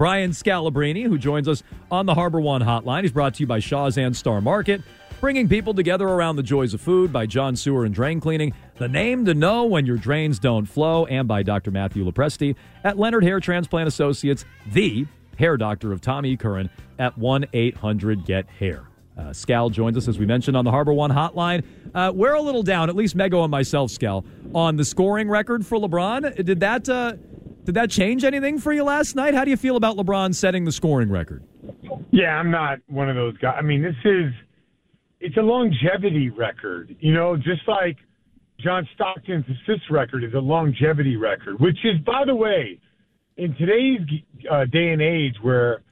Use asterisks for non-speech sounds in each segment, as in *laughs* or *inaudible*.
Brian Scalabrine, who joins us on the Harbor One hotline. He's brought to you by Shaw's and Star Market, bringing people together around the joys of food by John Sewer and Drain Cleaning, the name to know when your drains don't flow, and by Dr. Matthew Lopresti at Leonard Hair Transplant Associates, the hair doctor of Tommy Curran at 1 800 GET HAIR. Uh, Scal joins us, as we mentioned, on the Harbor One hotline. Uh, we're a little down, at least Mego and myself, Scal, on the scoring record for LeBron. Did that uh, did that change anything for you last night? How do you feel about LeBron setting the scoring record? Yeah, I'm not one of those guys. I mean, this is it's a longevity record. You know, just like John Stockton's assist record is a longevity record, which is, by the way, in today's uh, day and age where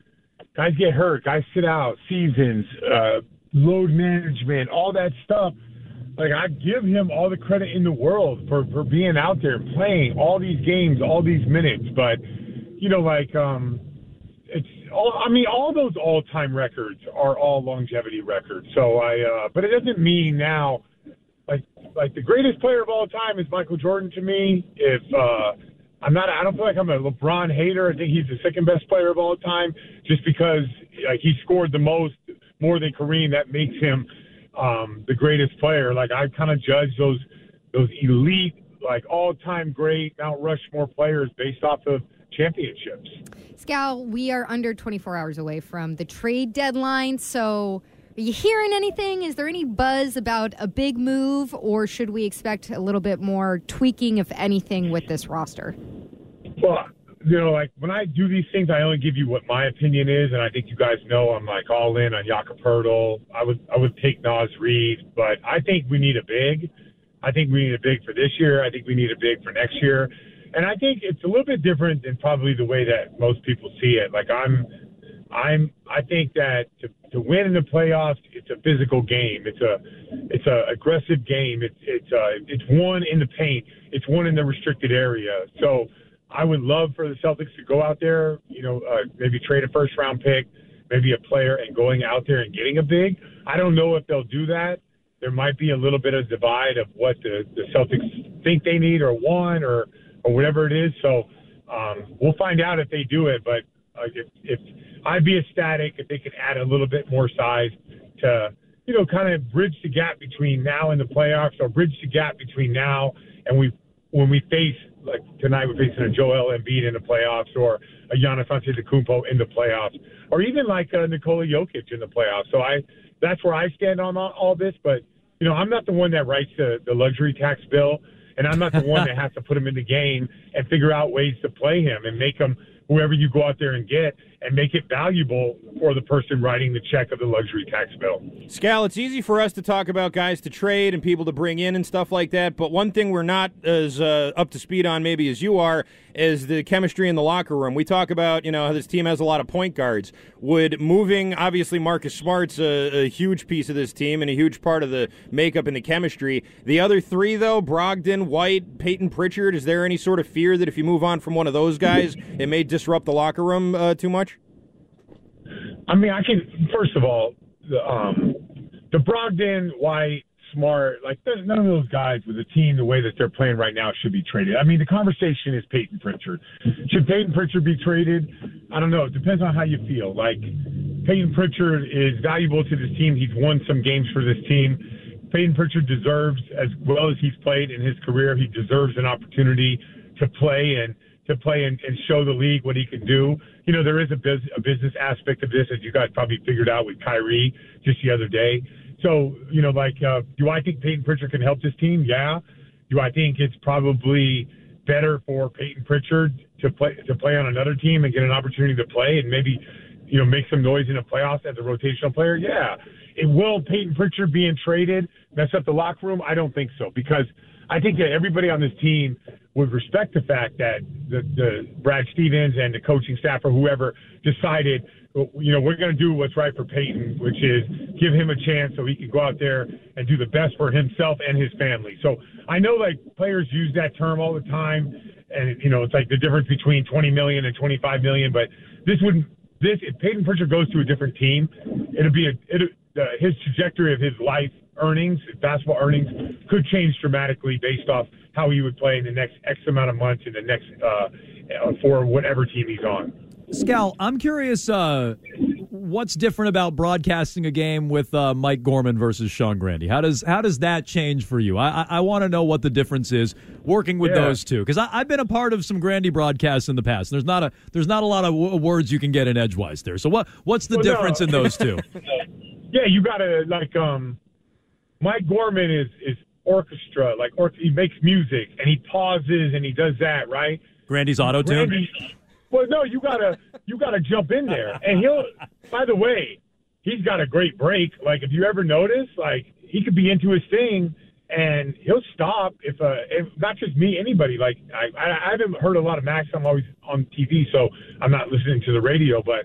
guys get hurt, guys sit out, seasons, uh, load management, all that stuff. Like I give him all the credit in the world for for being out there playing all these games, all these minutes. But you know, like um, it's all. I mean, all those all time records are all longevity records. So I, uh, but it doesn't mean now. Like, like the greatest player of all time is Michael Jordan to me. If uh, I'm not. I don't feel like I'm a LeBron hater. I think he's the second best player of all time, just because like he scored the most, more than Kareem. That makes him um, the greatest player. Like I kind of judge those those elite, like all time great Mount Rushmore players based off of championships. Scal, we are under 24 hours away from the trade deadline, so. Are you hearing anything? Is there any buzz about a big move, or should we expect a little bit more tweaking, if anything, with this roster? Well, you know, like when I do these things, I only give you what my opinion is, and I think you guys know I'm like all in on Jakob. I would I would take Naz Reid, but I think we need a big. I think we need a big for this year. I think we need a big for next year, and I think it's a little bit different than probably the way that most people see it. Like I'm I'm I think that to, to win in the playoffs, it's a physical game. It's a it's a aggressive game. It's it's uh it's one in the paint. It's one in the restricted area. So I would love for the Celtics to go out there, you know, uh, maybe trade a first round pick, maybe a player, and going out there and getting a big. I don't know if they'll do that. There might be a little bit of divide of what the, the Celtics think they need or want or or whatever it is. So um, we'll find out if they do it. But uh, if, if I'd be ecstatic if they could add a little bit more size to, you know, kind of bridge the gap between now and the playoffs, or bridge the gap between now and we when we face like tonight we're facing a Joel Embiid in the playoffs, or a Giannis Antetokounmpo in the playoffs, or even like a Nikola Jokic in the playoffs. So I that's where I stand on all, all this. But you know, I'm not the one that writes the, the luxury tax bill, and I'm not the one that has to put him in the game and figure out ways to play him and make him whoever you go out there and get and make it valuable for the person writing the check of the luxury tax bill. Scal, it's easy for us to talk about guys to trade and people to bring in and stuff like that, but one thing we're not as uh, up to speed on maybe as you are is the chemistry in the locker room. We talk about, you know, how this team has a lot of point guards. Would moving, obviously, Marcus Smart's a, a huge piece of this team and a huge part of the makeup and the chemistry. The other three, though, Brogdon, White, Payton Pritchard, is there any sort of fear that if you move on from one of those guys, it may disrupt the locker room uh, too much? I mean, I can. First of all, the um, the Brogdon, White, Smart, like none of those guys with the team the way that they're playing right now should be traded. I mean, the conversation is Payton Pritchard. Should Payton Pritchard be traded? I don't know. It depends on how you feel. Like Payton Pritchard is valuable to this team. He's won some games for this team. Payton Pritchard deserves, as well as he's played in his career, he deserves an opportunity to play and to play and, and show the league what he can do. You know, there is a, biz- a business aspect of this, as you guys probably figured out with Kyrie just the other day. So, you know, like, uh, do I think Payton Pritchard can help this team? Yeah. Do I think it's probably better for Payton Pritchard to play to play on another team and get an opportunity to play and maybe, you know, make some noise in the playoffs as a rotational player? Yeah. It will Payton Pritchard being traded mess up the locker room? I don't think so because I think that everybody on this team would respect the fact that the, the Brad Stevens and the coaching staff or whoever decided, you know, we're going to do what's right for Payton, which is give him a chance so he can go out there and do the best for himself and his family. So I know like players use that term all the time, and you know it's like the difference between 20 million and 25 million. But this wouldn't this if Payton Pritchard goes to a different team, it'll be a it uh, his trajectory of his life earnings, basketball earnings, could change dramatically based off how he would play in the next X amount of months in the next uh, for whatever team he's on. Scal, I'm curious. Uh, what's different about broadcasting a game with uh, Mike Gorman versus Sean Grandy? How does how does that change for you? I I, I want to know what the difference is working with Yeah. those two because I've been a part of some Grandy broadcasts in the past. There's not a there's not a lot of w- words you can get in edgewise there. So what what's the Well, no. difference in those two? *laughs* Yeah, you gotta like um, Mike Gorman is is orchestra like or he makes music and he pauses and he does that right. Grandy's auto tune. Well, no, you gotta you gotta jump in there, and he'll. By the way, he's got a great break. Like if you ever notice, like he could be into his thing, and he'll stop if uh, if not just me, anybody. Like I, I I haven't heard a lot of Max. I'm always on TV, so I'm not listening to the radio. But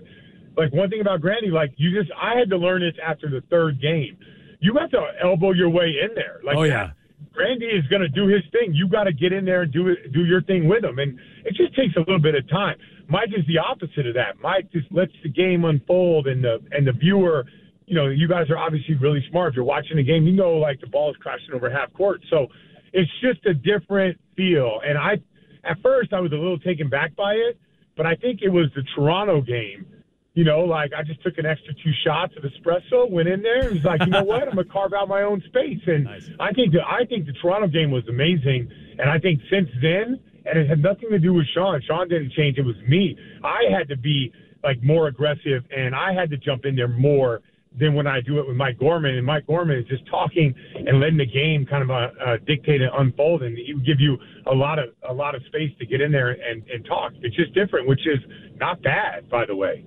like one thing about Grandy, like you just I had to learn it after the third game. You have to elbow your way in there. Like Oh, yeah. Grandy is going to do his thing. You got to get in there and do it, do your thing with him, and it just takes a little bit of time. Mike is the opposite of that. Mike just lets the game unfold, and the and the viewer, you know, you guys are obviously really smart. If you're watching the game, you know, like the ball is crashing over half court, so it's just a different feel. And I, at first, I was a little taken back by it, but I think it was the Toronto game. You know, like I just took an extra two shots of espresso, went in there, and was like, you know what, I'm gonna carve out my own space. And Nice. I think that I think the Toronto game was amazing, and I think since then, and it had nothing to do with Sean. Sean didn't change; it was me. I had to be like more aggressive, and I had to jump in there more than when I do it with Mike Gorman. And Mike Gorman is just talking and letting the game kind of uh, uh, dictate and unfold, and he would give you a lot of a lot of space to get in there and, and talk. It's just different, which is not bad, by the way.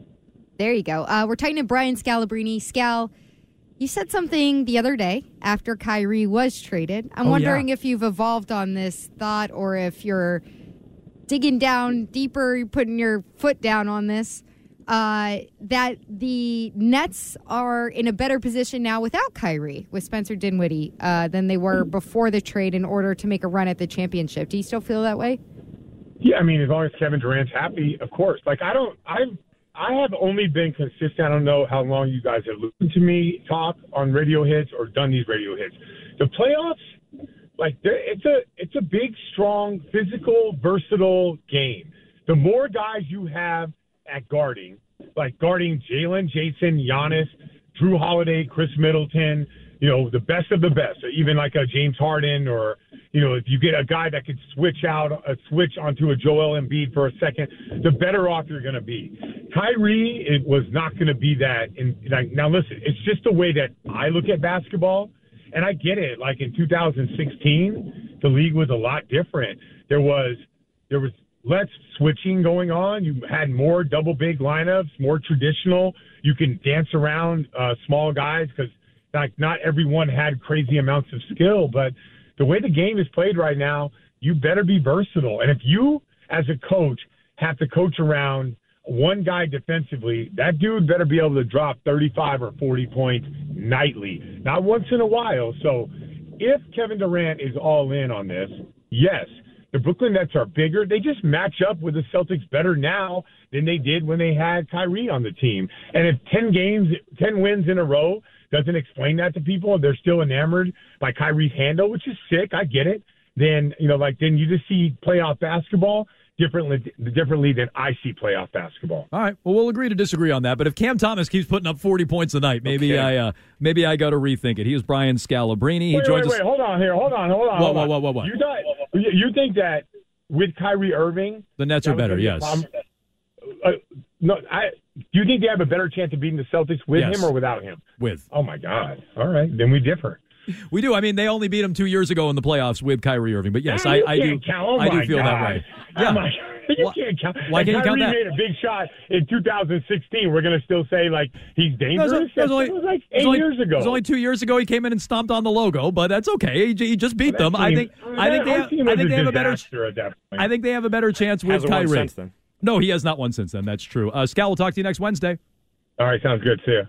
There you go. Uh, we're talking to Brian Scalabrine. Scal, you said something the other day after Kyrie was traded. I'm Oh, wondering yeah. if you've evolved on this thought or if you're digging down deeper, you're putting your foot down on this. Uh, that the Nets are in a better position now without Kyrie, with Spencer Dinwiddie, uh, than they were before the trade in order to make a run at the championship. Do you still feel that way? Yeah, I mean, as long as Kevin Durant's happy, of course. Like I don't, I've, I have only been consistent. I don't know how long you guys have listened to me talk on radio hits or done these radio hits. The playoffs, like it's a, it's a big, strong, physical, versatile game. The more guys you have at guarding, like guarding Jaylen, Jayson, Giannis, Jrue Holiday, Khris Middleton, you know, the best of the best, even like a James Harden, or you know, if you get a guy that could switch out, a switch onto a Joel Embiid for a second, the better off you're going to be. Kyrie, it was not going to be that. And like, now, listen, it's just the way that I look at basketball, and I get it. Like in 2016, the league was a lot different. There was there was less switching going on. You had more double big lineups, more traditional. You can dance around uh, small guys because like not everyone had crazy amounts of skill. But the way the game is played right now, you better be versatile. And if you, as a coach, have to coach around one guy defensively, that dude better be able to drop 35 or 40 points nightly, not once in a while. So if Kevin Durant is all in on this, yes, the Brooklyn Nets are bigger. They just match up with the Celtics better now than they did when they had Kyrie on the team. And if 10 games, 10 wins in a row doesn't explain that to people, and they're still enamored by Kyrie's handle, which is sick. I get it. Then, you know, like, then you just see playoff basketball differently, differently than I see playoff basketball. All right. Well, we'll agree to disagree on that. But if Cam Thomas keeps putting up 40 points a night, maybe Okay. I uh, maybe I got to rethink it. He is Brian Scalabrine. He wait, joins wait, us. wait. Hold on here. Hold on. Hold on. Whoa, hold whoa, on. whoa, whoa, whoa. You, thought, you think that with Kyrie Irving, The Nets are better. be Yes. Uh, no, I. Do you think they have a better chance of beating the Celtics with Yes. him or without him? With Oh my God! All right, then we differ. we do. I mean, they only beat him two years ago in the playoffs with Kyrie Irving. But yes, Ah, I, you I do. can't count. Oh I do my feel that God. way. Oh Yeah. my- *laughs* you Why- can't count. why And can't you count Kyrie that? made a big shot in 2016. We're going to still say like he's dangerous. That was, that was only, That was like it was eight only- years ago. It was only two years ago he came in and stomped on the logo, but that's okay. He, he just beat That them. I team- think. I think they. our Have, team I think they have a better. disaster at that. I think they have a better chance with Hasn't won Kyrie. since then. No, he has not won since then. That's true. Uh, Scal, we'll talk to you next Wednesday. All right, sounds good. See ya.